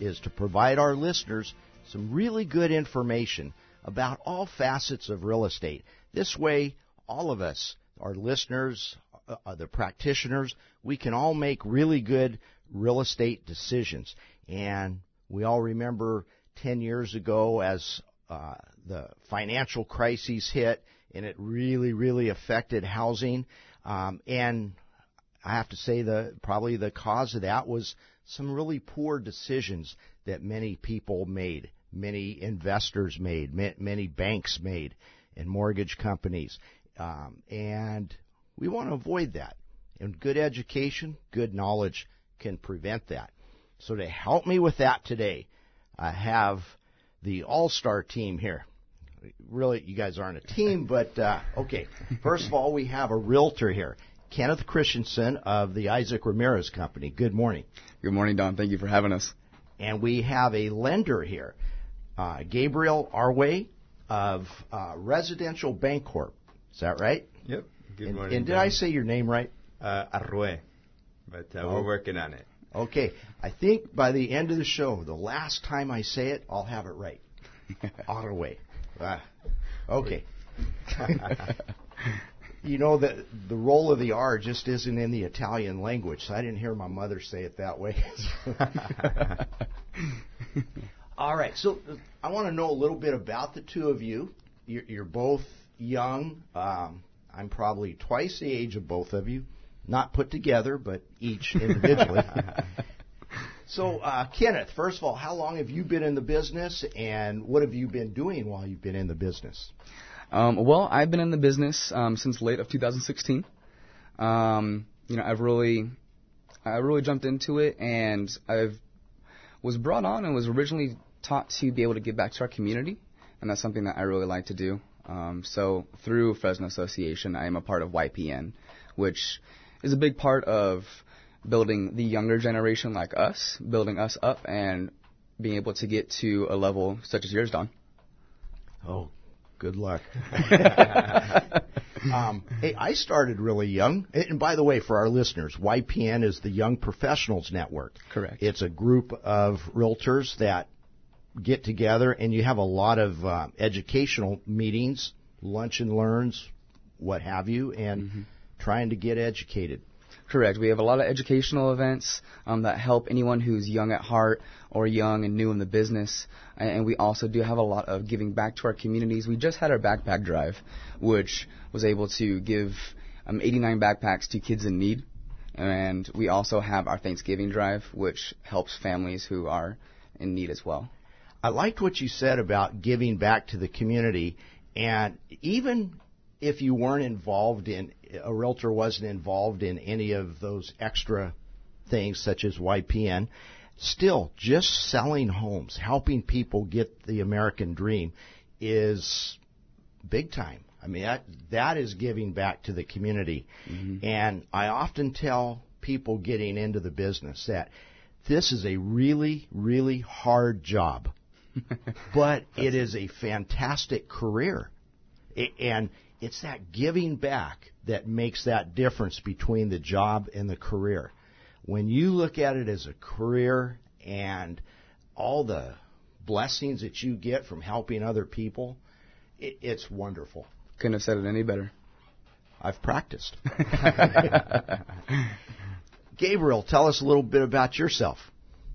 is to provide our listeners some really good information about all facets of real estate. This way, all of us, our listeners, uh, the practitioners, we can all make really good real estate decisions. And we all remember 10 years ago as uh, the financial crises hit and it really, really affected housing. Um, and I have to say the probably the cause of that was some really poor decisions that many people made, many investors made, many banks made, and mortgage companies. Um, and we want to avoid that. And good education, good knowledge can prevent that. So to help me with that today, I have the all-star team here. Really, you guys aren't a team, but uh, okay. First of all, we have a realtor here, Kenneth Christensen of the Isaac Ramirez Company. Good morning. Good morning, Don. Thank you for having us. And we have a lender here, uh, Gabriel Arway of uh, Residential Bancorp. Is that right? Yep. Good and, morning. And did I say your name right? Uh, Arroe, but uh, oh. we're working on it. Okay, I think by the end of the show, the last time I say it, I'll have it right. Arway. Ah. Okay. you know that the roll of the R just isn't in the Italian language, so I didn't hear my mother say it that way. All right, so uh, I want to know a little bit about the two of you. You're, you're both young. Um, I'm probably twice the age of both of you not put together, but each individually. so, uh, Kenneth, first of all, how long have you been in the business, and what have you been doing while you've been in the business? Um, well, I've been in the business um, since late of 2016. Um, you know, I've really, I really jumped into it, and I've was brought on and was originally taught to be able to give back to our community, and that's something that I really like to do. Um, so through Fresno Association, I am a part of YPN, which is a big part of building the younger generation like us, building us up, and being able to get to a level such as yours, Don. Oh, good luck. um, hey, I started really young. And by the way, for our listeners, YPN is the Young Professionals Network. Correct. It's a group of realtors that get together, and you have a lot of uh, educational meetings, lunch and learns, what have you, and mm-hmm trying to get educated. Correct. We have a lot of educational events um, that help anyone who's young at heart or young and new in the business. And we also do have a lot of giving back to our communities. We just had our backpack drive, which was able to give um, 89 backpacks to kids in need. And we also have our Thanksgiving drive, which helps families who are in need as well. I liked what you said about giving back to the community. And even if you weren't involved in a realtor wasn't involved in any of those extra things such as YPN, still just selling homes, helping people get the American dream is big time. I mean that that is giving back to the community. Mm-hmm. And I often tell people getting into the business that this is a really really hard job. but it is a fantastic career. And it's that giving back that makes that difference between the job and the career. When you look at it as a career and all the blessings that you get from helping other people, it, it's wonderful. Couldn't have said it any better. I've practiced. Gabriel, tell us a little bit about yourself.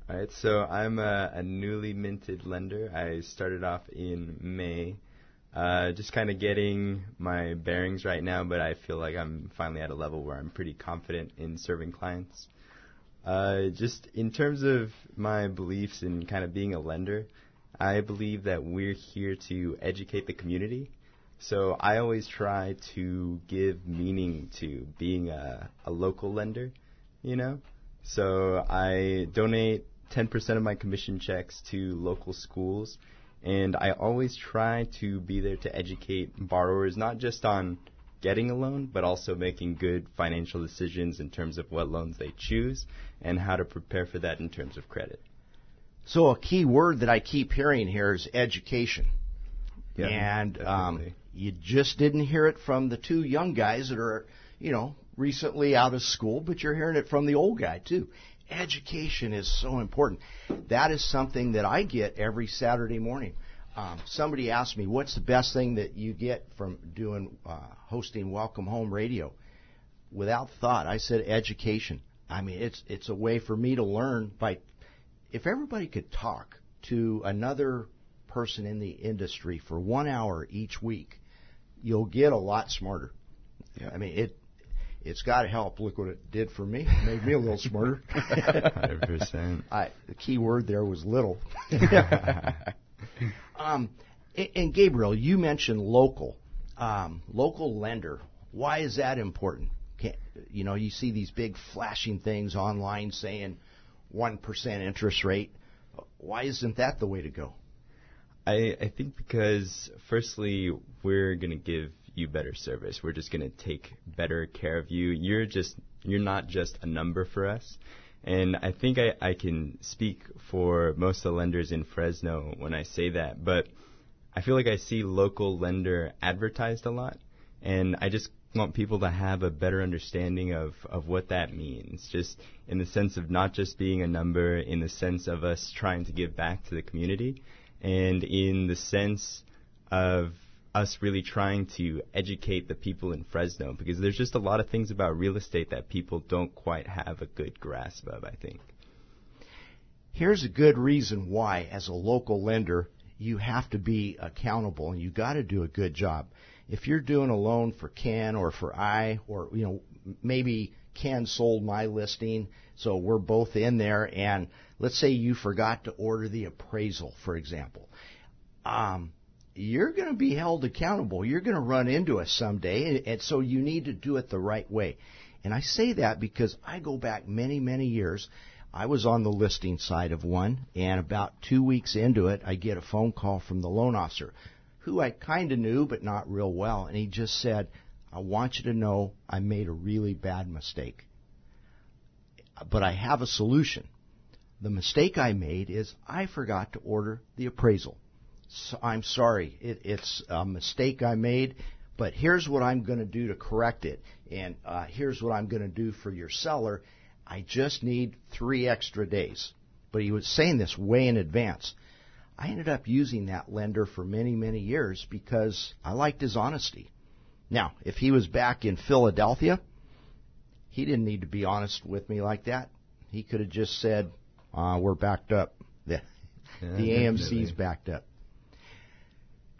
All right, so I'm a, a newly minted lender. I started off in May uh, just kind of getting my bearings right now, but I feel like I'm finally at a level where I'm pretty confident in serving clients. Uh, just in terms of my beliefs in kind of being a lender, I believe that we're here to educate the community. So I always try to give meaning to being a, a local lender, you know? So I donate 10% of my commission checks to local schools. And I always try to be there to educate borrowers, not just on getting a loan, but also making good financial decisions in terms of what loans they choose and how to prepare for that in terms of credit. So a key word that I keep hearing here is education. Yeah, and um, you just didn't hear it from the two young guys that are, you know, recently out of school, but you're hearing it from the old guy too. Education is so important. That is something that I get every Saturday morning. Um, somebody asked me, "What's the best thing that you get from doing uh, hosting Welcome Home Radio?" Without thought, I said education. I mean, it's it's a way for me to learn by. If everybody could talk to another person in the industry for one hour each week, you'll get a lot smarter. Yeah. I mean, it it's got to help. Look what it did for me. It made me a little smarter. 100%. I, the key word there was little. um, and, and Gabriel, you mentioned local, um, local lender. Why is that important? Can't, you know, you see these big flashing things online saying one percent interest rate. Why isn't that the way to go? I, I think because, firstly, we're going to give you better service. We're just going to take better care of you. You're just, you're not just a number for us. And I think I, I can speak for most of the lenders in Fresno when I say that, but I feel like I see local lender advertised a lot, and I just want people to have a better understanding of, of what that means, just in the sense of not just being a number, in the sense of us trying to give back to the community, and in the sense of us really trying to educate the people in Fresno, because there's just a lot of things about real estate that people don't quite have a good grasp of, I think. Here's a good reason why, as a local lender, you have to be accountable and you got to do a good job. If you're doing a loan for Ken or for I, or you know maybe Ken sold my listing, so we're both in there, and let's say you forgot to order the appraisal, for example. Um, you're going to be held accountable. You're going to run into us someday, and, so you need to do it the right way. And I say that because I go back many, many years. I was on the listing side of one, and about two weeks into it, I get a phone call from the loan officer, who I kind of knew but not real well, and he just said, I want you to know I made a really bad mistake. But I have a solution. The mistake I made is I forgot to order the appraisal. I'm sorry, it, it's a mistake I made, but here's what I'm going to do to correct it, and uh, here's what I'm going to do for your seller. I just need three extra days. But he was saying this way in advance. I ended up using that lender for many, many years because I liked his honesty. Now, if he was back in Philadelphia, he didn't need to be honest with me like that. He could have just said, uh, "We're backed up. The, Yeah, the AMC's backed up."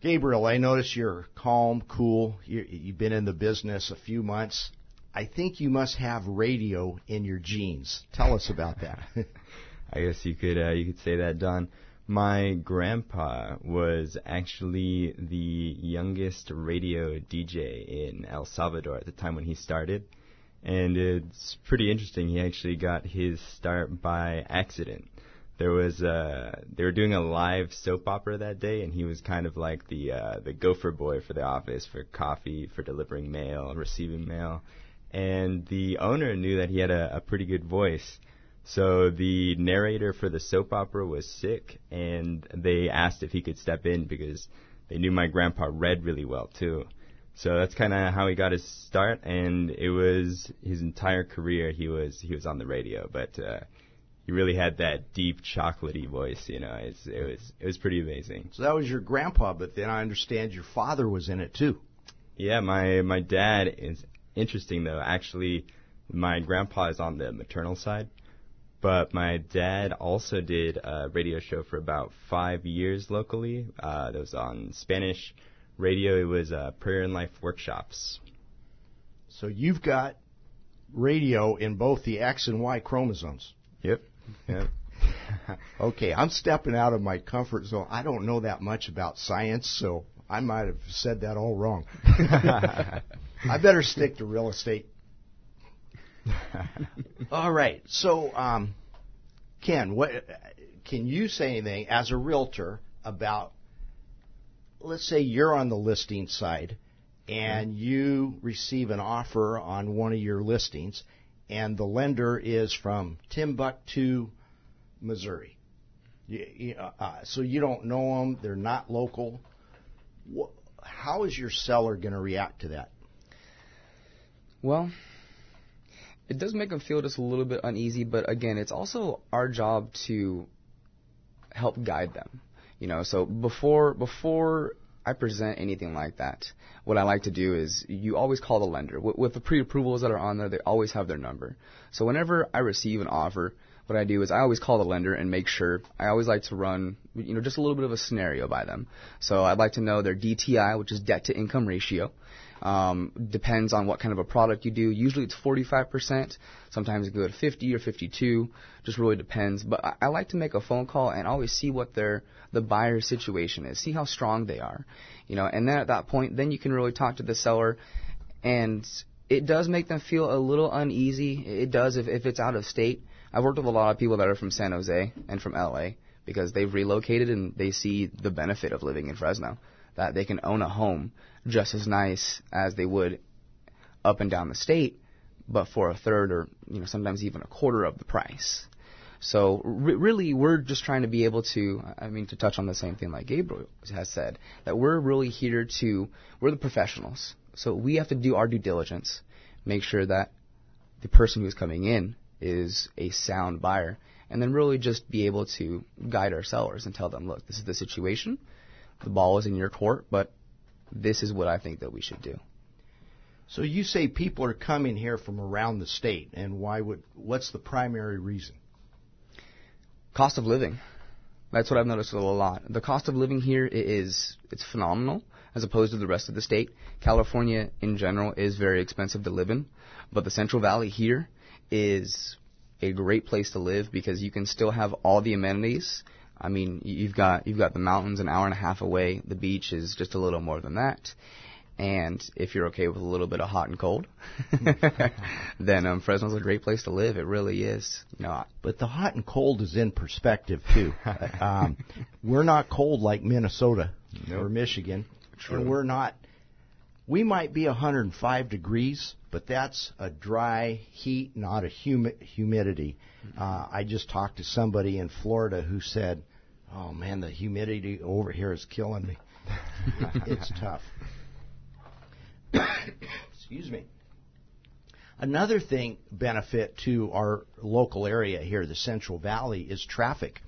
Gabriel, I notice you're calm, cool. You, you've been in the business a few months. I think you must have radio in your genes. Tell us about that. I guess you could uh, you could say that, Don. My grandpa was actually the youngest radio DJ in El Salvador at the time when he started, and it's pretty interesting. He actually got his start by accident. There was uh, they were doing a live soap opera that day, and he was kind of like the uh, the gopher boy for the office for coffee, for delivering mail, receiving mail, and the owner knew that he had a, a pretty good voice. So the narrator for the soap opera was sick, and they asked if he could step in because they knew my grandpa read really well too. So that's kind of how he got his start, and it was his entire career. He was he was on the radio, but uh, he really had that deep chocolatey voice. You know, it's, it was it was pretty amazing. so that was your grandpa, but then I understand your father was in it too. Yeah, my my dad is interesting though. Actually, my grandpa is on the maternal side, but my dad also did a radio show for about five years locally. Uh, that was on Spanish radio. It was uh, Prayer and Life workshops. So you've got radio in both the X and Y chromosomes. Yep. Okay, I'm stepping out of my comfort zone. I don't know that much about science, so I might have said that all wrong. I better stick to real estate. All right. So, um, Ken, what can you say anything as a realtor about? Let's say you're on the listing side, and you receive an offer on one of your listings, and the lender is from Timbuktu, Missouri. You, you, uh, so you don't know them; they're not local. How is your seller going to react to that? Well, it does make them feel just a little bit uneasy, but again, it's also our job to help guide them. You know, so before before I present anything like that, what I like to do is you always call the lender. With, with the pre-approvals that are on there, they always have their number. So whenever I receive an offer, what I do is I always call the lender and make sure. I always like to run, you know, just a little bit of a scenario by them. So I'd like to know their DTI, which is debt to income ratio. Um, depends on what kind of a product you do. Usually it's 45%. Sometimes it go to 50 or 52. Just really depends. But I, I like to make a phone call and always see what their the buyer's situation is. See how strong they are. You know, and then at that point, then you can really talk to the seller, and it does make them feel a little uneasy. It does if if it's out of state. I've worked with a lot of people that are from San Jose and from LA because they've relocated and they see the benefit of living in Fresno. That they can own a home just as nice as they would up and down the state, but for a third or you know sometimes even a quarter of the price. So re- really, we're just trying to be able to, I mean, to touch on the same thing like Gabriel has said, that we're really here to, we're the professionals. So we have to do our due diligence, make sure that the person who's coming in is a sound buyer, and then really just be able to guide our sellers and tell them, look, this is the situation. The ball is in your court, but this is what I think that we should do. So you say people are coming here from around the state, and why would? What's the primary reason? Cost of living. That's what I've noticed a lot. The cost of living here is it's phenomenal as opposed to the rest of the state. California in general is very expensive to live in, but the Central Valley here is a great place to live because you can still have all the amenities. I mean, you've got you've got the mountains an hour and a half away. The beach is just a little more than that. And if you're okay with a little bit of hot and cold, then um, Fresno's a great place to live. It really is. You know, but the hot and cold is in perspective too. um, we're not cold like Minnesota nope. or Michigan, True. and we're not. We might be 105 degrees, but that's a dry heat, not a humi- humidity. Uh, I just talked to somebody in Florida who said, "Oh man, the humidity over here is killing me. it's tough." Excuse me. Another thing benefit to our local area here, the Central Valley, is traffic.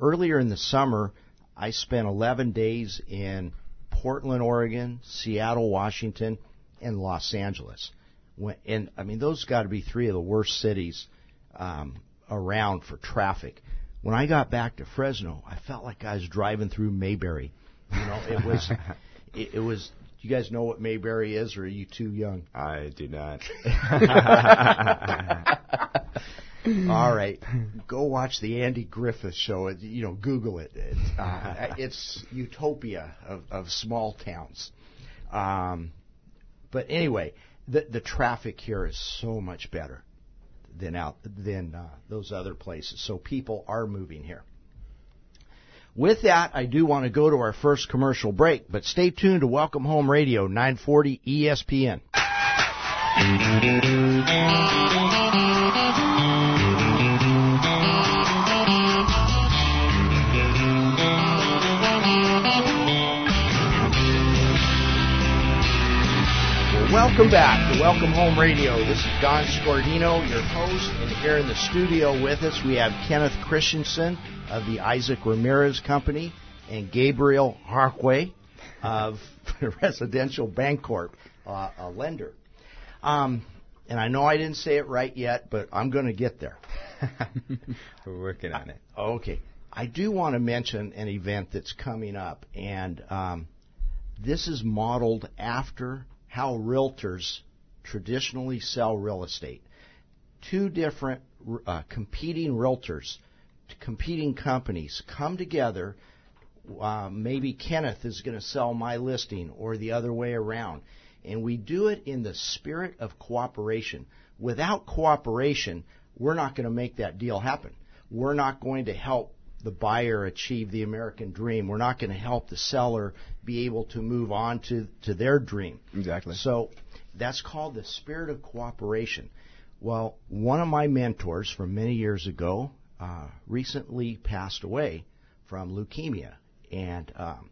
Earlier in the summer, I spent 11 days in Portland, Oregon, Seattle, Washington, and Los Angeles. When, and I mean, those got to be three of the worst cities um, around for traffic. When I got back to Fresno, I felt like I was driving through Mayberry. You know, it was it, it was you guys know what Mayberry is, or are you too young? I do not. All right, go watch the Andy Griffith show. You know, Google it. It's, uh, it's utopia of, of small towns. Um, but anyway, the the traffic here is so much better than out than uh, those other places. So people are moving here. With that, I do want to go to our first commercial break, but stay tuned to Welcome Home Radio 940 ESPN. Welcome back to Welcome Home Radio. This is Don Scordino, your host, and here in the studio with us we have Kenneth Christensen of the Isaac Ramirez Company and Gabriel Harquay of Residential Bancorp, uh, a lender. Um, and I know I didn't say it right yet, but I'm going to get there. We're working on it. Okay. I do want to mention an event that's coming up, and um, this is modeled after how realtors traditionally sell real estate. Two different uh, competing realtors, competing companies come together. Uh, maybe Kenneth is going to sell my listing or the other way around. And we do it in the spirit of cooperation. Without cooperation, we're not going to make that deal happen. we're not going to help the buyer achieve the American dream. We're not going to help the seller be able to move on to, to their dream. Exactly. So that's called the spirit of cooperation. Well, one of my mentors from many years ago uh, recently passed away from leukemia, and um,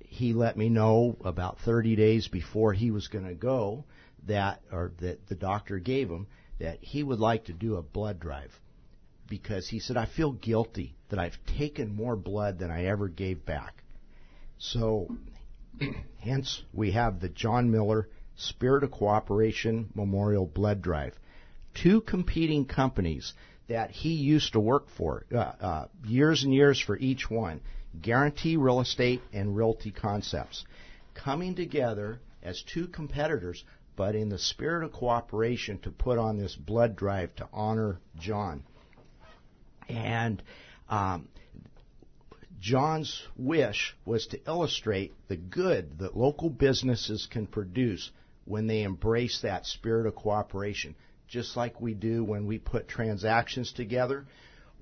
he let me know about 30 days before he was going to go that, or that the doctor gave him, that he would like to do a blood drive because he said, I feel guilty that I've taken more blood than I ever gave back. So, hence, we have the John Miller Spirit of Cooperation Memorial Blood Drive. Two competing companies that he used to work for, uh, uh, years and years for each one Guarantee Real Estate and Realty Concepts, coming together as two competitors, but in the spirit of cooperation to put on this blood drive to honor John. And um, John's wish was to illustrate the good that local businesses can produce when they embrace that spirit of cooperation. Just like we do when we put transactions together,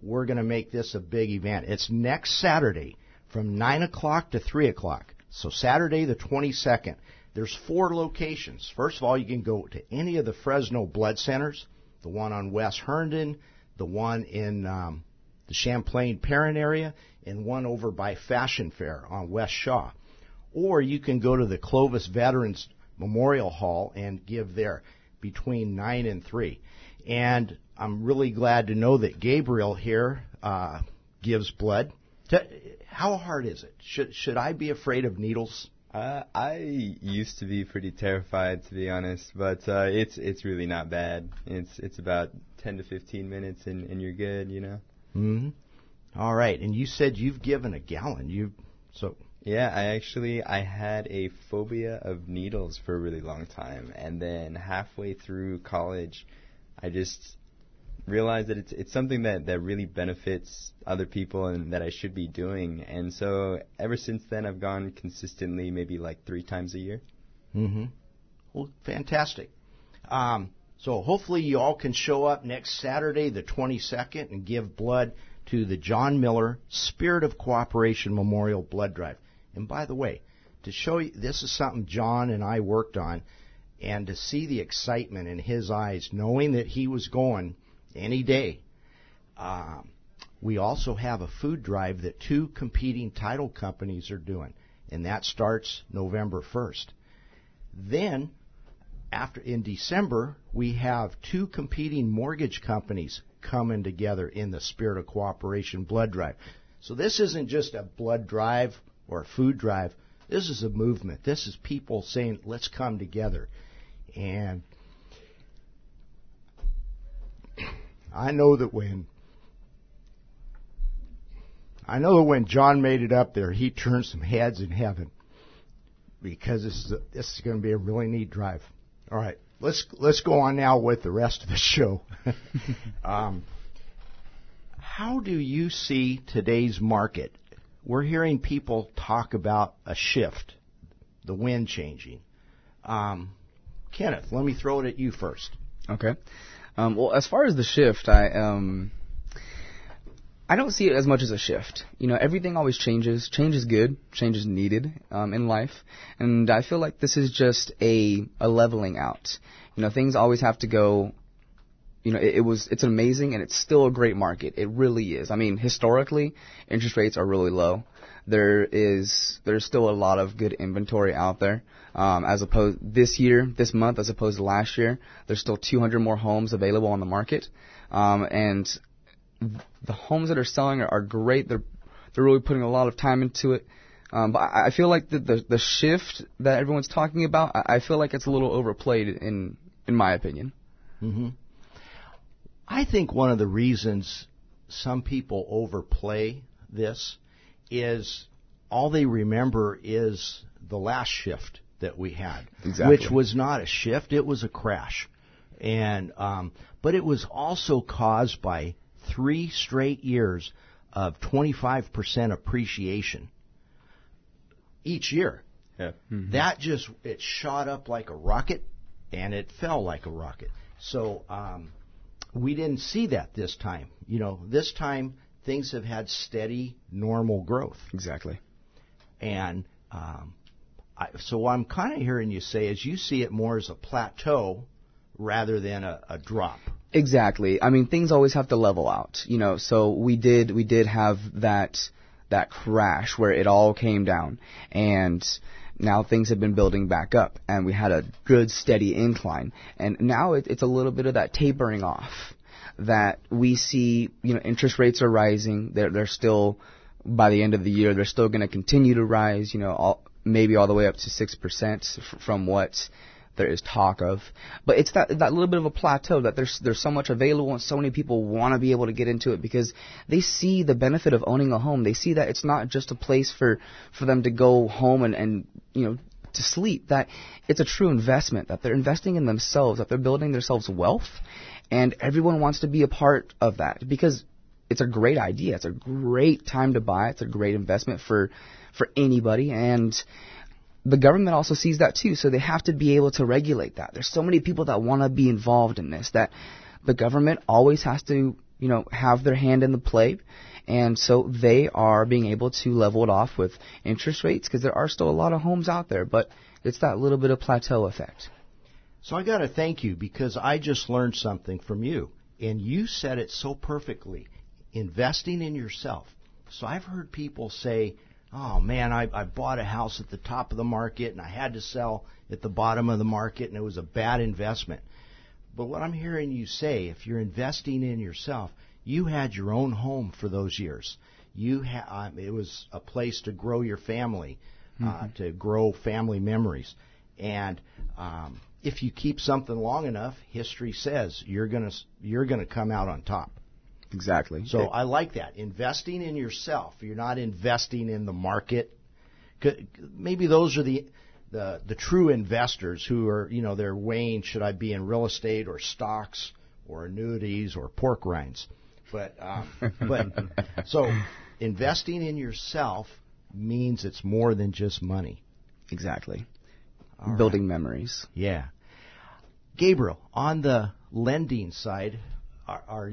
we're going to make this a big event. It's next Saturday from 9 o'clock to 3 o'clock. So Saturday the 22nd. There's four locations. First of all, you can go to any of the Fresno blood centers, the one on West Herndon, the one in um, the Champlain Perrin area, and one over by Fashion Fair on West Shaw. Or you can go to the Clovis Veterans Memorial Hall and give there between 9 and 3. And I'm really glad to know that Gabriel here uh, gives blood. How hard is it? Should, should I be afraid of needles? Uh, I used to be pretty terrified, to be honest, but uh, it's it's really not bad. It's it's about 10 to 15 minutes, and, and you're good, you know. Hmm. All right, and you said you've given a gallon. You so yeah, I actually I had a phobia of needles for a really long time, and then halfway through college, I just realized that it's it's something that that really benefits other people and that I should be doing. And so ever since then, I've gone consistently, maybe like three times a year. Mm-hmm. Well, fantastic. Um, so hopefully you all can show up next Saturday, the 22nd, and give blood to the John Miller Spirit of Cooperation Memorial Blood Drive. And by the way, to show you, this is something John and I worked on, and to see the excitement in his eyes, knowing that he was going any day. Um, we also have a food drive that two competing title companies are doing, and that starts November 1st. Then, after in December, we have two competing mortgage companies coming together in the spirit of cooperation blood drive. So this isn't just a blood drive or a food drive. This is a movement. This is people saying, let's come together. And I know that when I know that when John made it up there, he turned some heads in heaven because this is a, this is going to be a really neat drive. All right, let's let's go on now with the rest of the show. um, how do you see today's market? We're hearing people talk about a shift, the wind changing. Um, Kenneth, let me throw it at you first. Okay. Um, well, as far as the shift, I um, I don't see it as much as a shift. You know, everything always changes. Change is good. Change is needed um, in life, and I feel like this is just a a leveling out. You know, things always have to go. You know, it, it was it's amazing and it's still a great market. It really is. I mean, historically, interest rates are really low. There is there's still a lot of good inventory out there. Um, as opposed this year, this month, as opposed to last year, there's still 200 more homes available on the market, um, and the homes that are selling are, are great. They're they're really putting a lot of time into it. Um, but I, feel like the, the the shift that everyone's talking about, I, I feel like it's a little overplayed in in my opinion. Mm-hmm. I think one of the reasons some people overplay this is all they remember is the last shift that we had, exactly. which was not a shift; it was a crash, and um, but it was also caused by three straight years of 25% appreciation each year. Yeah. Mm-hmm. That just it shot up like a rocket, and it fell like a rocket. So um, we didn't see that this time. You know, this time things have had steady, normal growth. Exactly. And um, I, so what I'm kind of hearing you say is you see it more as a plateau rather than a, a drop. Exactly. I mean, things always have to level out, you know. So we did we did have that that crash where it all came down, and now things have been building back up, and we had a good steady incline, and now it, it's a little bit of that tapering off that we see. You know, interest rates are rising. They're they're still by the end of the year they're still going to continue to rise. You know, all, maybe all the way up to six percent from what there is talk of. But it's that that little bit of a plateau that there's there's so much available and so many people want to be able to get into it because they see the benefit of owning a home. They see that it's not just a place for for them to go home and and you know to sleep. That it's a true investment. That they're investing in themselves. That they're building themselves wealth, and everyone wants to be a part of that because it's a great idea. It's a great time to buy. It's a great investment for for anybody and the government also sees that too, so they have to be able to regulate that. There's so many people that want to be involved in this that the government always has to, you know, have their hand in the play. And so they are being able to level it off with interest rates because there are still a lot of homes out there, but it's that little bit of plateau effect. So I got to thank you because I just learned something from you. And you said it so perfectly investing in yourself. So I've heard people say, oh man, I, I bought a house at the top of the market and I had to sell at the bottom of the market and it was a bad investment. But what I'm hearing you say, if you're investing in yourself, you had your own home for those years. You ha- um, it was a place to grow your family, uh, mm-hmm. to grow family memories, and um, if you keep something long enough, history says you're gonna you're gonna come out on top. Exactly. So I like that. Investing in yourself. You're not investing in the market. Maybe those are the the the true investors who are, you know, they're weighing should I be in real estate or stocks or annuities or pork rinds. But um, but so investing in yourself means it's more than just money. Exactly. All Building right. memories. Yeah. Gabriel, on the lending side, are, are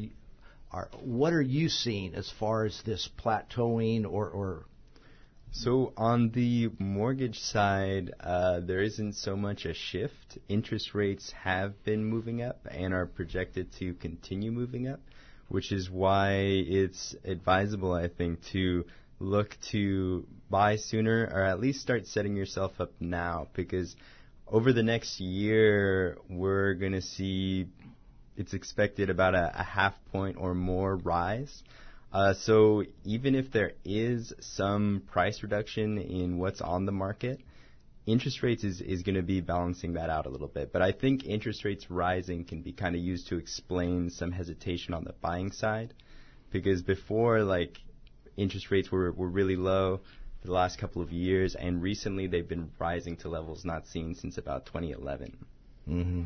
are, what are you seeing as far as this plateauing or, or so on the mortgage side, uh, there isn't so much a shift. Interest rates have been moving up and are projected to continue moving up, which is why it's advisable, I think, to look to buy sooner or at least start setting yourself up now because over the next year, we're going to see it's expected about a, a half point or more rise. Uh, so even if there is some price reduction in what's on the market, interest rates is, is going to be balancing that out a little bit. But I think interest rates rising can be kind of used to explain some hesitation on the buying side. Because before, like, interest rates were, were really low for the last couple of years, and recently they've been rising to levels not seen since about 2011. Mm-hmm.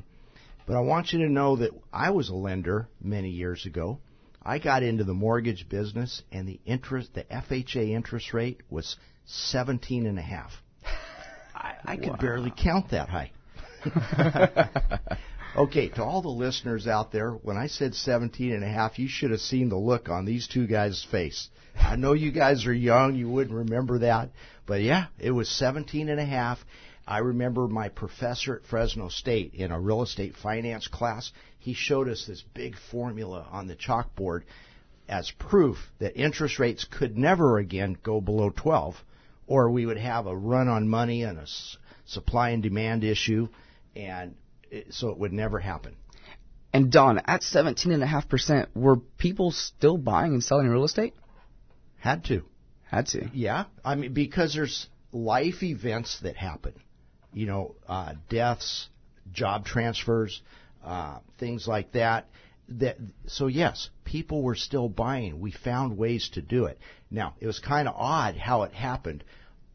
But I want you to know that I was a lender many years ago. I got into the mortgage business and the interest, the FHA interest rate was 17 and a half. I, I wow. could barely count that high. okay, to all the listeners out there, when I said 17 and a half, you should have seen the look on these two guys' face. I know you guys are young, you wouldn't remember that, but yeah, it was 17 and a half I remember my professor at Fresno State in a real estate finance class, he showed us this big formula on the chalkboard as proof that interest rates could never again go below 12 or we would have a run on money and a supply and demand issue and so it would never happen. And Don, at 17.5%, were people still buying and selling real estate? Had to. Had to. Yeah. I mean, because there's life events that happen you know, uh, deaths, job transfers, uh, things like that. That so yes, people were still buying. We found ways to do it. Now it was kind of odd how it happened.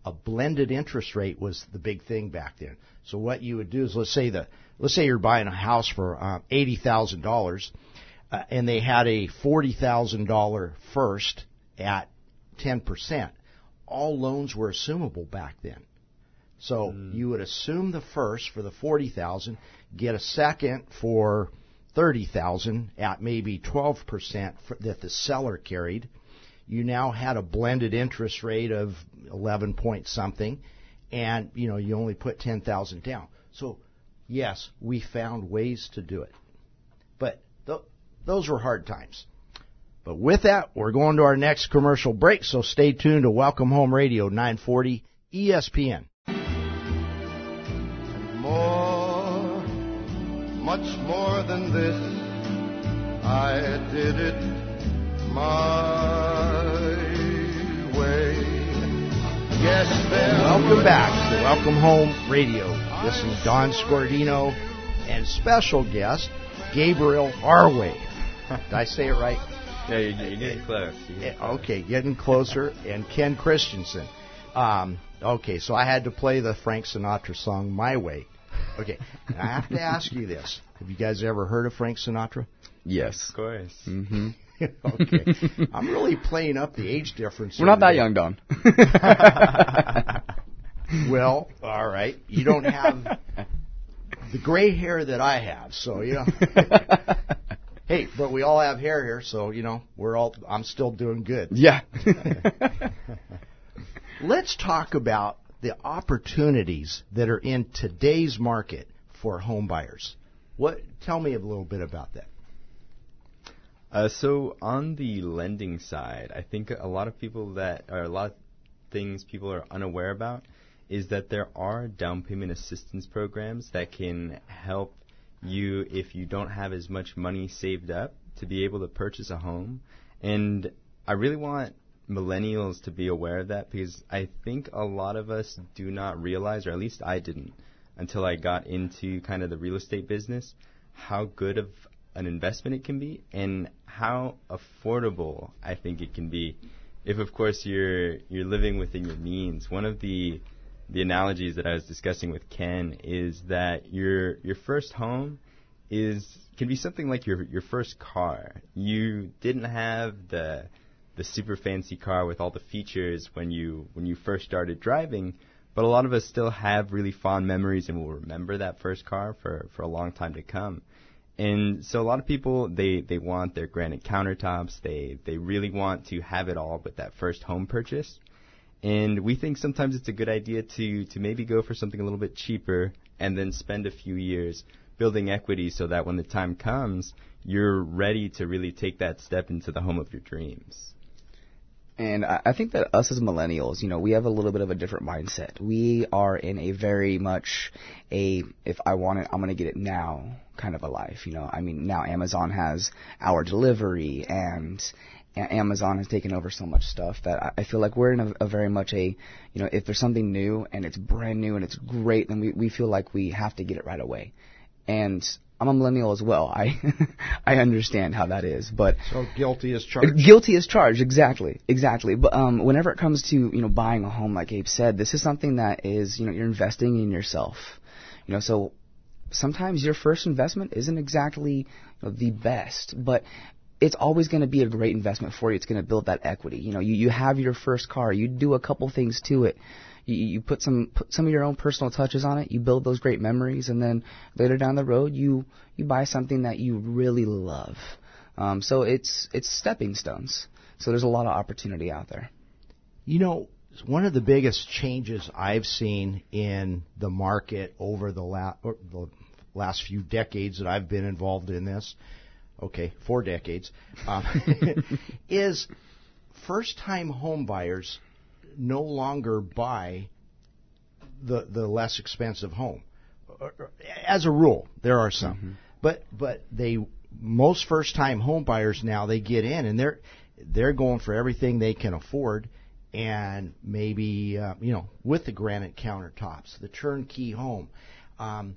A blended interest rate was the big thing back then. So what you would do is let's say the let's say you're buying a house for uh, eighty thousand uh, dollars, and they had a forty thousand dollar first at ten percent. All loans were assumable back then. So mm. you would assume the first for the forty thousand, get a second for 30,000 at maybe 12% that the seller carried. You now had a blended interest rate of 11 point something and you know you only put 10,000 down. So yes, we found ways to do it. But th- those were hard times. But with that, we're going to our next commercial break, so stay tuned to Welcome Home Radio 940 ESPN. And more, much more than this, I did it my way. Yes, there Welcome back to Welcome Home Radio. This is Don Scordino and special guest Gabriel Harway. Did I say it right? Yeah, you're, you're getting close. You're getting. Okay, getting closer. And Ken Christensen. Um, okay, so I had to play the Frank Sinatra song "My Way." Okay, I have to ask you this: Have you guys ever heard of Frank Sinatra? Yes. Of course. Mm-hmm. okay, I'm really playing up the age difference. We're not that here young, Don. Well, all right. You don't have the gray hair that I have, so you know. hey, but we all have hair here, so you know we're all. I'm still doing good. yeah. Let's talk about the opportunities that are in today's market for home buyers. What? Tell me a little bit about that. Uh, so on the lending side, I think a lot of people that, are a lot of things people are unaware about, is that there are down payment assistance programs that can help you if you don't have as much money saved up to be able to purchase a home. And I really want millennials to be aware of that because I think a lot of us do not realize, or at least I didn't, until I got into kind of the real estate business, how good of an investment it can be and how affordable I think it can be if of course you're you're living within your means. One of the the analogies that I was discussing with Ken is that your your first home is can be something like your your first car. You didn't have the the super fancy car with all the features when you when you first started driving, but a lot of us still have really fond memories and will remember that first car for for a long time to come. And so a lot of people they they want their granite countertops. They they really want to have it all with that first home purchase. And we think sometimes it's a good idea to to maybe go for something a little bit cheaper and then spend a few years building equity so that when the time comes, you're ready to really take that step into the home of your dreams. And I think that us as millennials, you know, we have a little bit of a different mindset. We are in a very much a if I want it, I'm going to get it now kind of a life. You know, I mean, now Amazon has our delivery and Amazon has taken over so much stuff that I- feel like we're in a, a very much a, you know, if there's something new and it's brand new and it's great, then we, we feel like we have to get it right away. And I'm a millennial as well. I I understand how that is, but So guilty as charged. Guilty as charged, exactly, exactly. But um, whenever it comes to you know buying a home, like Abe said, this is something that is you know you're investing in yourself. You know, so sometimes your first investment isn't exactly you know, the best, but it's always going to be a great investment for you. It's going to build that equity. You know, you you have your first car, you do a couple things to it. You, you put some put some of your own personal touches on it. You build those great memories, and then later down the road, you you buy something that you really love. Um, so it's it's stepping stones. So there's a lot of opportunity out there. You know, one of the biggest changes I've seen in the market over the, la- the last few decades that I've been involved in this, okay, four decades, um, is first-time home buyers no longer buy the the less expensive home. As a rule, there are some, but but they most first-time home buyers now they get in and they're they're going for everything they can afford and maybe uh, you know with the granite countertops, the turnkey home. Um,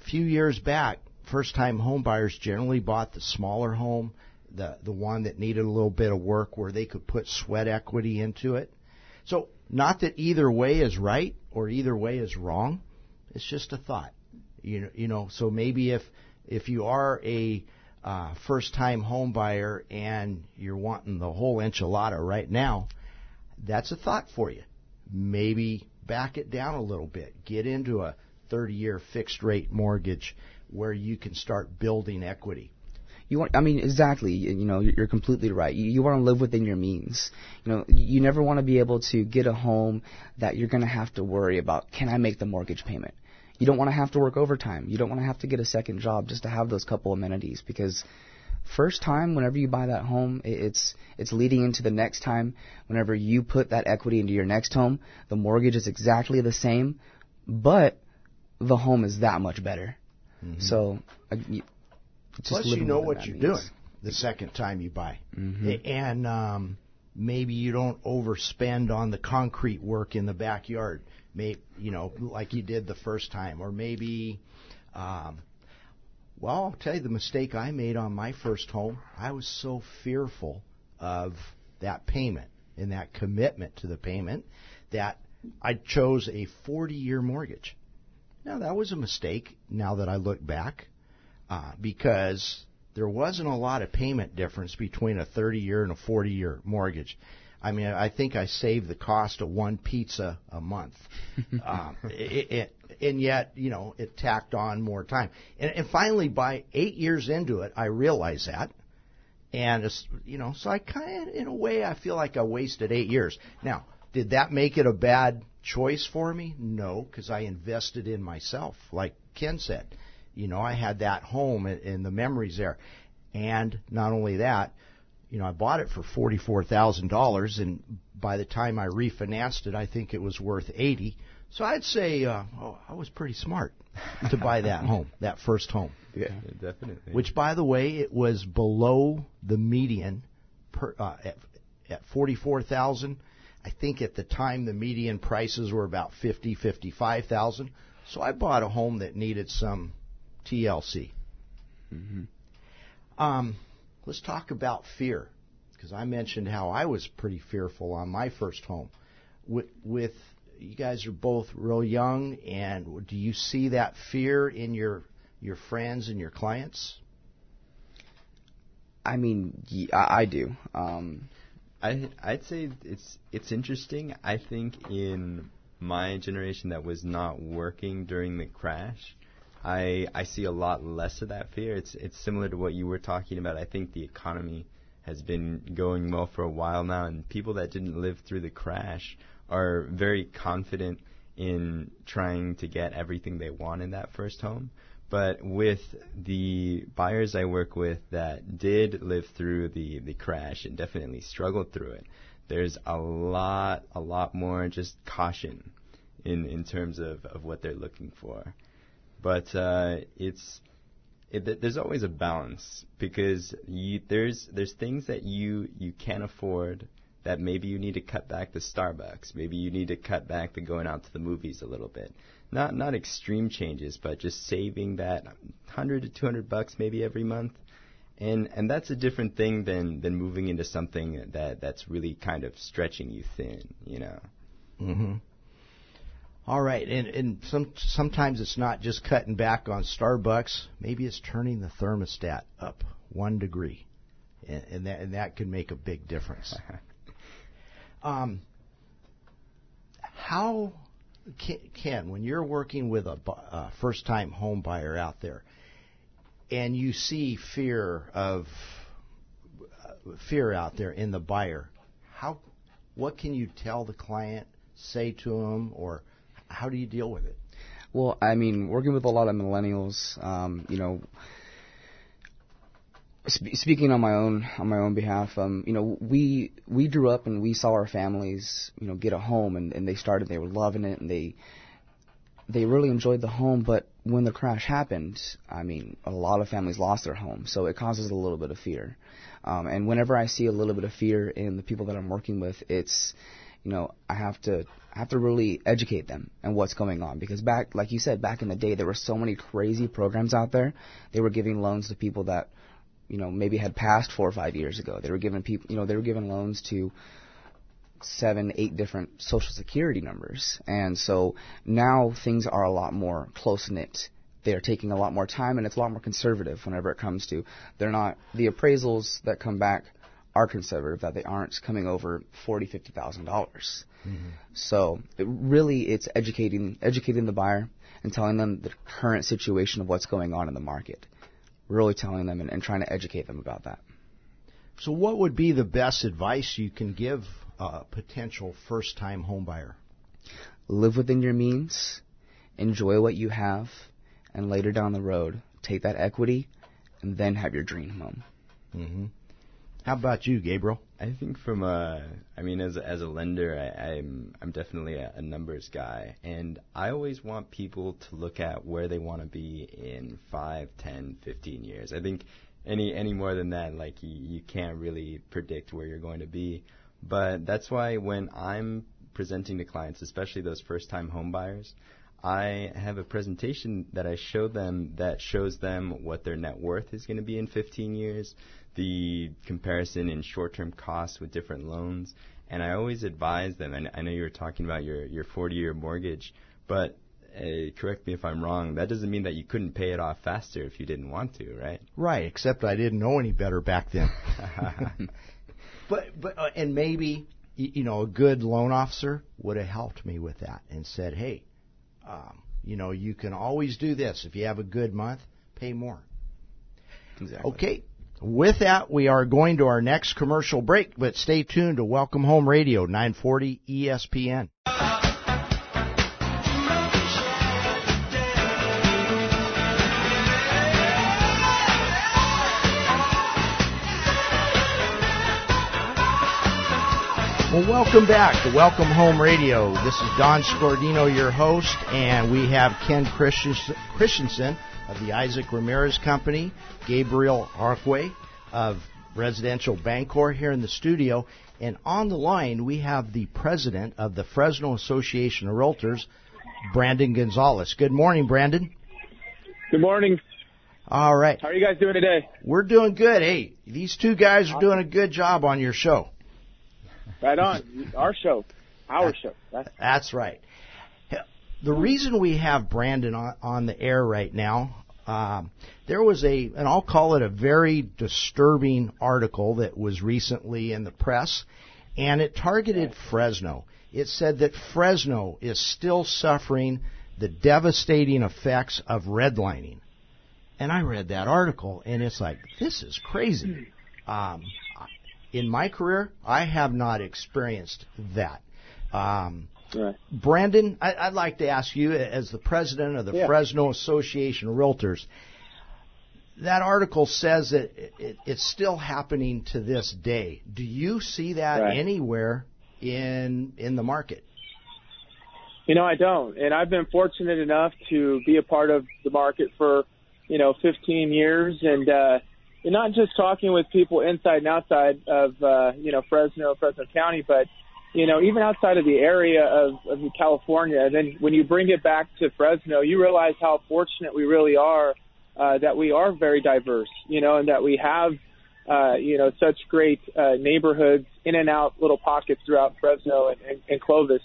a few years back, first-time home buyers generally bought the smaller home, the the one that needed a little bit of work where they could put sweat equity into it. So, not that either way is right or either way is wrong. It's just a thought. You know, you know. So maybe if if you are a uh, first-time home buyer and you're wanting the whole enchilada right now, that's a thought for you. Maybe back it down a little bit. Get into a 30-year fixed-rate mortgage where you can start building equity. You want, I mean, exactly. You know, you're completely right. You, you want to live within your means. You know, you never want to be able to get a home that you're going to have to worry about. Can I make the mortgage payment? You don't want to have to work overtime. You don't want to have to get a second job just to have those couple amenities because first time whenever you buy that home, it's it's leading into the next time. Whenever you put that equity into your next home, the mortgage is exactly the same, but the home is that much better. Mm-hmm. So, uh, you, Plus, you know what you're means. doing the second time you buy, mm-hmm. and um, maybe you don't overspend on the concrete work in the backyard. Maybe you know, like you did the first time, or maybe. Um, well, I'll tell you the mistake I made on my first home. I was so fearful of that payment and that commitment to the payment that I chose a 40 year mortgage. Now, that was a mistake now that I look back uh, because there wasn't a lot of payment difference between a 30 year and a 40 year mortgage. I mean, I think I saved the cost of one pizza a month, um, it, it, and yet, you know, it tacked on more time. And, and finally, by eight years into it, I realized that, and it's, you know, so I kind of, in a way, I feel like I wasted eight years. Now, did that make it a bad choice for me? No, because I invested in myself, like Ken said. You know, I had that home and, and the memories there. And not only that, you know, I bought it for forty-four thousand dollars, and by the time I refinanced it, I think it was worth eighty. So I'd say, uh, oh, I was pretty smart to buy that home, that first home. Yeah, definitely. Which, by the way, it was below the median per, uh, at, at forty-four thousand. I think at the time the median prices were about fifty, fifty-five thousand. So I bought a home that needed some TLC. Mm-hmm. Um, let's talk about fear, because I mentioned how I was pretty fearful on my first home. With, with you guys are both real young, and do you see that fear in your your friends and your clients? I mean, I, I do. Um, I I'd say it's it's interesting. I think in my generation that was not working during the crash, I I see a lot less of that fear. It's it's similar to what you were talking about. I think the economy has been going well for a while now, and people that didn't live through the crash are very confident in trying to get everything they want in that first home. But with the buyers I work with that did live through the, the crash and definitely struggled through it, there's a lot, a lot more just caution in, in terms of, of what they're looking for. But uh, it's it, there's always a balance because you, there's there's things that you you can't afford that maybe you need to cut back the Starbucks, maybe you need to cut back the going out to the movies a little bit. Not not extreme changes, but just saving that 100 to 200 bucks maybe every month. And and that's a different thing than than moving into something that that's really kind of stretching you thin, you know. Mhm. All right, and and some sometimes it's not just cutting back on Starbucks. Maybe it's turning the thermostat up one degree, and, and that and that can make a big difference. Um, how Ken, when you're working with a, a first-time home buyer out there, and you see fear of fear out there in the buyer, how what can you tell the client, say to them, or how do you deal with it? Well, I mean, working with a lot of millennials, um, you know, sp- speaking on my own on my own behalf, um, you know, we we grew up and we saw our families, you know, get a home and, and they started, they were loving it and they they really enjoyed the home, but when the crash happened, I mean, a lot of families lost their home, so it causes a little bit of fear. Um, and whenever I see a little bit of fear in the people that I'm working with, it's, you know, I have to I have to really educate them and what's going on because back, like you said, back in the day, there were so many crazy programs out there. They were giving loans to people that you know, maybe had passed four or five years ago. They were giving people, you know, they were giving loans to seven, eight different social security numbers. And so now things are a lot more close knit. They're taking a lot more time and it's a lot more conservative whenever it comes to, they're not, the appraisals that come back are conservative, that they aren't coming over forty, fifty thousand dollars. Mm-hmm. So it really, it's educating educating the buyer and telling them the current situation of what's going on in the market. Really telling them and, and trying to educate them about that. So, what would be the best advice you can give a potential first time homebuyer? Live within your means, enjoy what you have, and later down the road, take that equity and then have your dream home. Mm-hmm. How about you, Gabriel? I think from a, I mean, as a, as a lender, I, I'm I'm definitely a, a numbers guy, and I always want people to look at where they want to be in five, ten, fifteen years. I think any any more than that, like you, you can't really predict where you're going to be. But that's why when I'm presenting to clients, especially those first-time home buyers, I have a presentation that I show them that shows them what their net worth is going to be in 15 years, the comparison in short-term costs with different loans, and I always advise them. And I know you were talking about your your 40-year mortgage, but uh, correct me if I'm wrong. That doesn't mean that you couldn't pay it off faster if you didn't want to, right? Right, except I didn't know any better back then. but but uh, and maybe you know a good loan officer would have helped me with that and said, hey, um, you know you can always do this if you have a good month, pay more. Exactly. Okay. With that, we are going to our next commercial break, but stay tuned to Welcome Home Radio, 940 ESPN. Well, welcome back to Welcome Home Radio. This is Don Scordino, your host, and we have Ken Christensen of the Isaac Ramirez Company, Gabriel Arquay of Residential Bancorp here in the studio, and on the line we have the president of the Fresno Association of Realtors, Brandon Gonzalez. Good morning, Brandon. Good morning. All right, How are you guys doing today? we're doing good. Hey, these two guys are doing a good job on your show. Right on. Our show. Our show. That's That's right. The reason we have Brandon on, on the air right now, um, there was a, and I'll call it a very disturbing article that was recently in the press, and it targeted Fresno. It said that Fresno is still suffering the devastating effects of redlining. And I read that article, and it's like, this is crazy. Um, in my career, I have not experienced that. Um, right. Brandon, I, I'd like to ask you, as the president of the Yeah. Fresno Association of Realtors, that article says that it, it, it's still happening to this day. Do you see that Right. anywhere in in the market? You know, I don't. And I've been fortunate enough to be a part of the market for, you know, 15 years and, uh, and not just talking with people inside and outside of, uh, you know, Fresno, Fresno County, but, you know, even outside of the area of, of California. And then when you bring it back to Fresno, you realize how fortunate we really are, uh, that we are very diverse, you know, and that we have, uh, you know, such great, uh, neighborhoods in and out little pockets throughout Fresno and, and, and Clovis.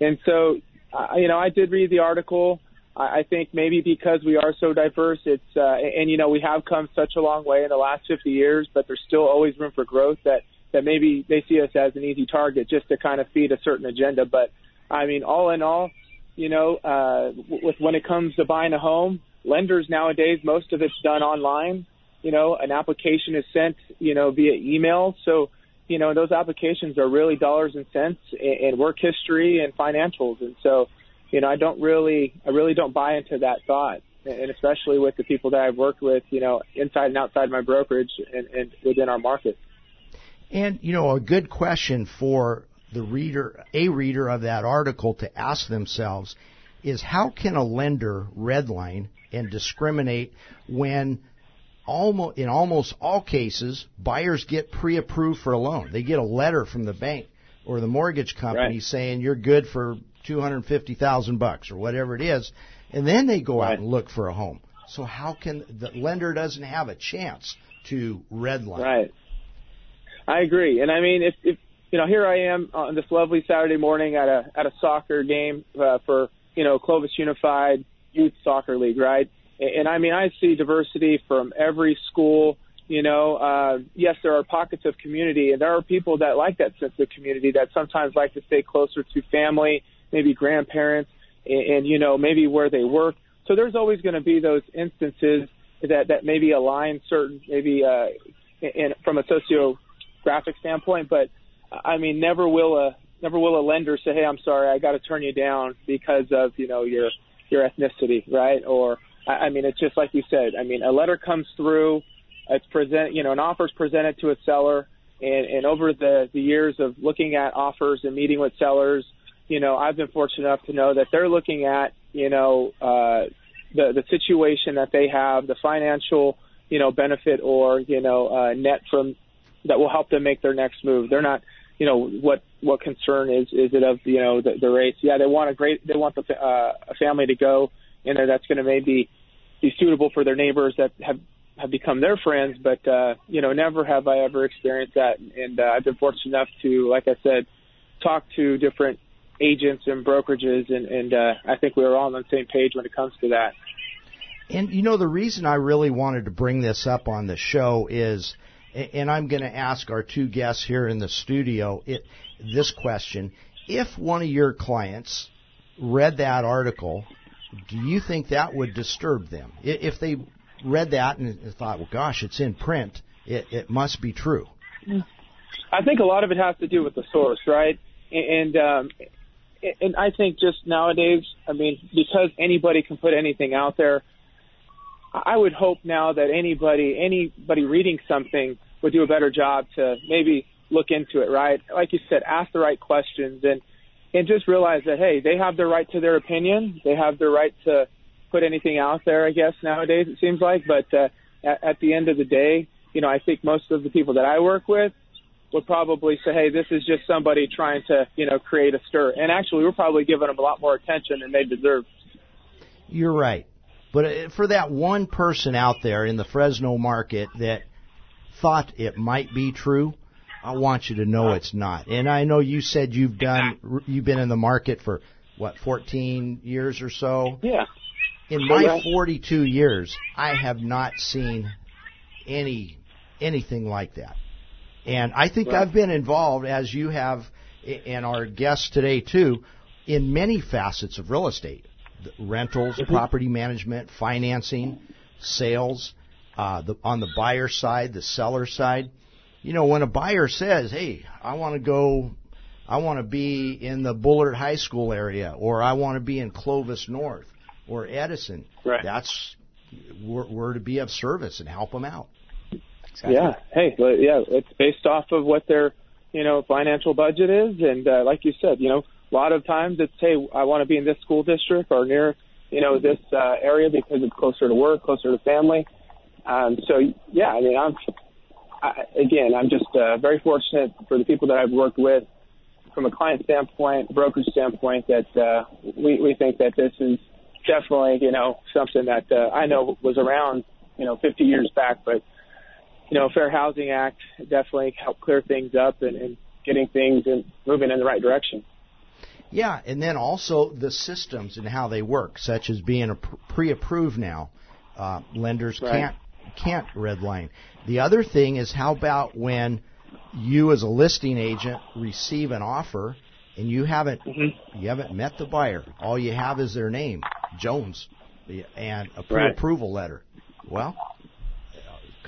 And so, uh, you know, I did read the article. I, I think maybe because we are so diverse, it's uh, and, you know we have come such a long way in the last 50 years, but there's still always room for growth. That that maybe they see us as an easy target just to kind of feed a certain agenda. But I mean, all in all, you know, uh, with when it comes to buying a home, lenders nowadays most of it's done online. You know, an application is sent, you know, via email. So you know, those applications are really dollars and cents and work history and financials. And so, you know, I don't really, I really don't buy into that thought. And especially with the people that I've worked with, you know, inside and outside my brokerage and, and within our market. And you know, a good question for the reader, a reader of that article to ask themselves is how can a lender redline and discriminate when almost in almost all cases buyers get pre-approved for a loan. They get a letter from the bank or the mortgage company Right. saying you're good for 250,000 bucks or whatever it is, and then they go out Right. and look for a home. So how can the lender doesn't have a chance to redline? Right. I agree. And I mean, if, if you know, here I am on this lovely Saturday morning at a at a soccer game uh, for you know Clovis Unified Youth Soccer League, right? And, and I mean, I see diversity from every school, you know, uh, yes, there are pockets of community, and there are people that like that sense of community that sometimes like to stay closer to family, maybe grandparents, and, and you know, maybe where they work. So there's always going to be those instances that that maybe align certain, maybe uh, in, from a sociographic standpoint, but I mean, never will a never will a lender say, "Hey, I'm sorry, I got to turn you down because of you know your your ethnicity, right?" Or I, I mean, it's just like you said. I mean, a letter comes through it's present, you know, an offer is presented to a seller, and, and over the, the years of looking at offers and meeting with sellers, you know, I've been fortunate enough to know that they're looking at, you know, uh, the the situation that they have, the financial, you know, benefit or you know, uh, net from that will help them make their next move. They're not, you know, what what concern is is it of you know the, the race? Yeah, they want a great, they want the uh, a family to go in there that's going to maybe be suitable for their neighbors that have have become their friends, but uh, you know, never have I ever experienced that. And uh, I've been fortunate enough to, like I said, talk to different agents and brokerages, and, and uh, I think we are all on the same page when it comes to that. And you know, the reason I really wanted to bring this up on the show is, and I'm going to ask our two guests here in the studio it, this question: If one of your clients read that article do you think that would disturb them if they read that and thought, well, gosh, it's in print. It, it must be true. I think a lot of it has to do with the source, right? And um, and I think just nowadays, I mean, because anybody can put anything out there, I would hope now that anybody anybody reading something would do a better job to maybe look into it, right? Like you said, ask the right questions and and just realize that hey, they have their right to their opinion. They have their right to put anything out there, I guess, nowadays, it seems like. But uh, at, at the end of the day, you know, I think most of the people that I work with would probably say, hey, this is just somebody trying to, you know, create a stir. And actually, we're probably giving them a lot more attention than they deserve. You're right. But uh, for that one person out there in the Fresno market that thought it might be true, I want you to know it's not. And I know you said you've done, you've been in the market for what, 14 years or so? Yeah. In my 42 years, I have not seen any anything like that. And I think I've been involved, as you have, and our guests today too, in many facets of real estate: rentals, mm-hmm. property management, financing, sales. Uh, the, on the buyer side, the seller side. You know, when a buyer says, "Hey, I want to go, I want to be in the Bullard High School area, or I want to be in Clovis North," or Edison. Right. That's we're, we're to be of service and help them out. Exactly. Yeah. Hey. Yeah. It's based off of what their you know financial budget is, and uh, like you said, you know, a lot of times it's hey, I want to be in this school district or near you know this uh, area because it's closer to work, closer to family. Um, so yeah, I mean, I'm I, again, I'm just uh, very fortunate for the people that I've worked with from a client standpoint, brokerage standpoint, that uh, we, we think that this is definitely, you know, something that uh, I know was around, you know, 50 years back, but you know, Fair Housing Act definitely helped clear things up and, and getting things and moving in the right direction. Yeah, and then also the systems and how they work, such as being a pre-approved now. Uh, lenders right. can't can't redline. The other thing is how about when you as a listing agent receive an offer and you haven't mm-hmm. you haven't met the buyer. All you have is their name, Jones, and a pre-approval right. letter. Well,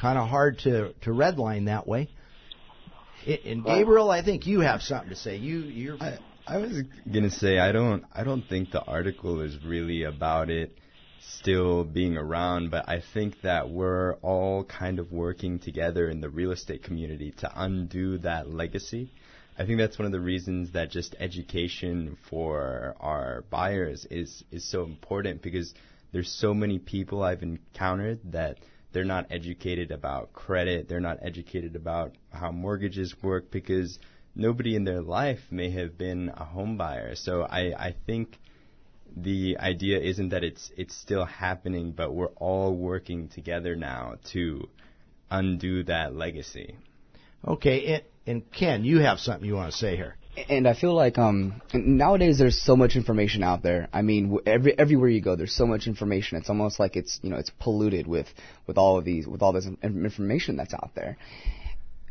kind of hard to to redline that way. And Gabriel, I think you have something to say. You you're. I, I was gonna say I don't I don't think the article is really about it still being around, but I think that we're all kind of working together in the real estate community to undo that legacy I think that's one of the reasons that just education for our buyers is is so important because there's so many people I've encountered that they're not educated about credit, they're not educated about how mortgages work because nobody in their life may have been a home buyer. So I, I think the idea isn't that it's it's still happening, but we're all working together now to undo that legacy. Okay, and Ken, you have something you want to say here. And I feel like um nowadays there's so much information out there. I mean, every everywhere you go, there's so much information. It's almost like it's you know it's polluted with with all of these with all this information that's out there.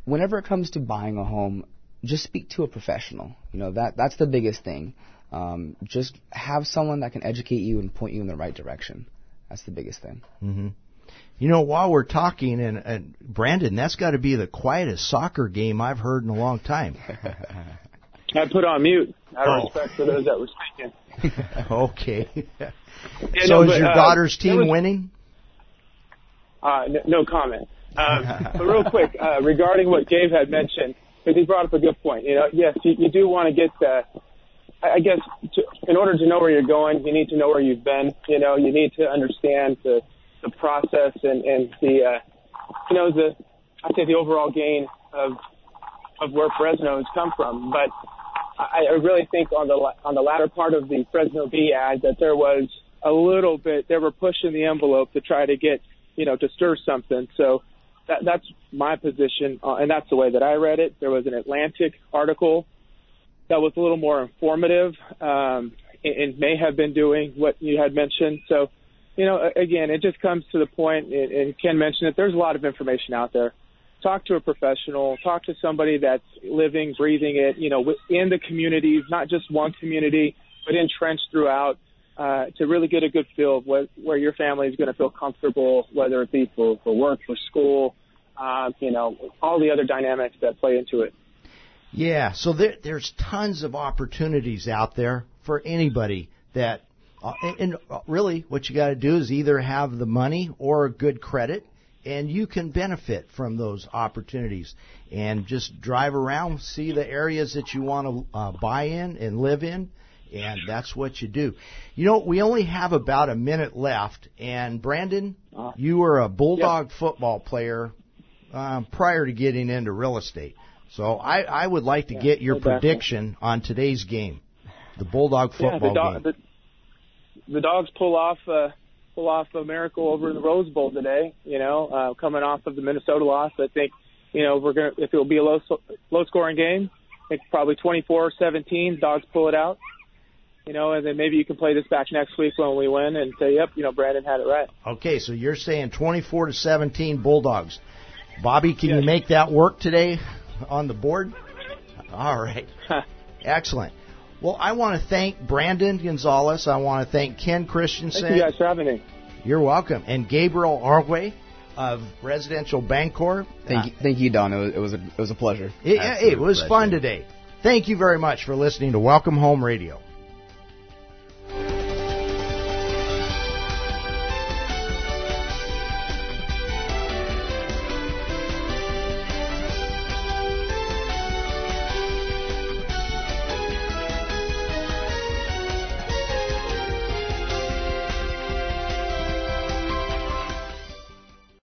Whenever it comes to buying a home, just speak to a professional. You know that that's the biggest thing. Um, just have someone that can educate you and point you in the right direction. That's the biggest thing. Mm-hmm. You know, while we're talking, and, and Brandon, that's got to be the quietest soccer game I've heard in a long time. I put on mute out of oh. respect for those that were speaking. okay. yeah, so no, is but, your uh, daughter's team was, winning? Uh, no, no comment. Um, but real quick, uh, regarding what Dave had mentioned, because he brought up a good point. You know, yes, you, you do want to get the. I guess to, in order to know where you're going, you need to know where you've been. You know, you need to understand the the process and and the uh, you know the I say the overall gain of of where Fresno has come from. But I, I really think on the on the latter part of the Fresno Bee ad that there was a little bit they were pushing the envelope to try to get you know to stir something. So that that's my position, uh, and that's the way that I read it. There was an Atlantic article that was a little more informative um, and, and may have been doing what you had mentioned. So you know, again, it just comes to the point, and Ken mentioned it. There's a lot of information out there talk to a professional, talk to somebody that's living, breathing it, you know, in the communities, not just one community, but entrenched throughout, uh, to really get a good feel of what, where your family is going to feel comfortable, whether it be for, for work, for school, uh, you know, all the other dynamics that play into it. Yeah, so there, there's tons of opportunities out there for anybody that, uh, and, and really what you got to do is either have the money or good credit and you can benefit from those opportunities and just drive around, see the areas that you want to uh, buy in and live in, and that's what you do. You know, we only have about a minute left, and Brandon, uh, you were a Bulldog yep. football player um, prior to getting into real estate. So I, I would like to yeah, get your prediction on today's game, the Bulldog football yeah, the do- game. The, the dogs pull off. Uh, pull off a miracle over in the Rose Bowl today. You know, uh, coming off of the Minnesota loss, I think, you know, we're gonna if it will be a low low scoring game, I think probably 24-17. Dogs pull it out. You know, and then maybe you can play this back next week when we win and say, "Yep, you know, Brandon had it right." Okay, so you're saying 24 to 17 Bulldogs. Bobby, can yes. you make that work today on the board? All right. Excellent. Well, I want to thank Brandon Gonzalez. I want to thank Ken Christensen. Thank you guys for having me. You're welcome. And Gabriel Arway of Residential Bancorp. Thank uh, you, thank you, Don. It was, it was a it was a pleasure. It, it was pleasure. fun today. Thank you very much for listening to Welcome Home Radio.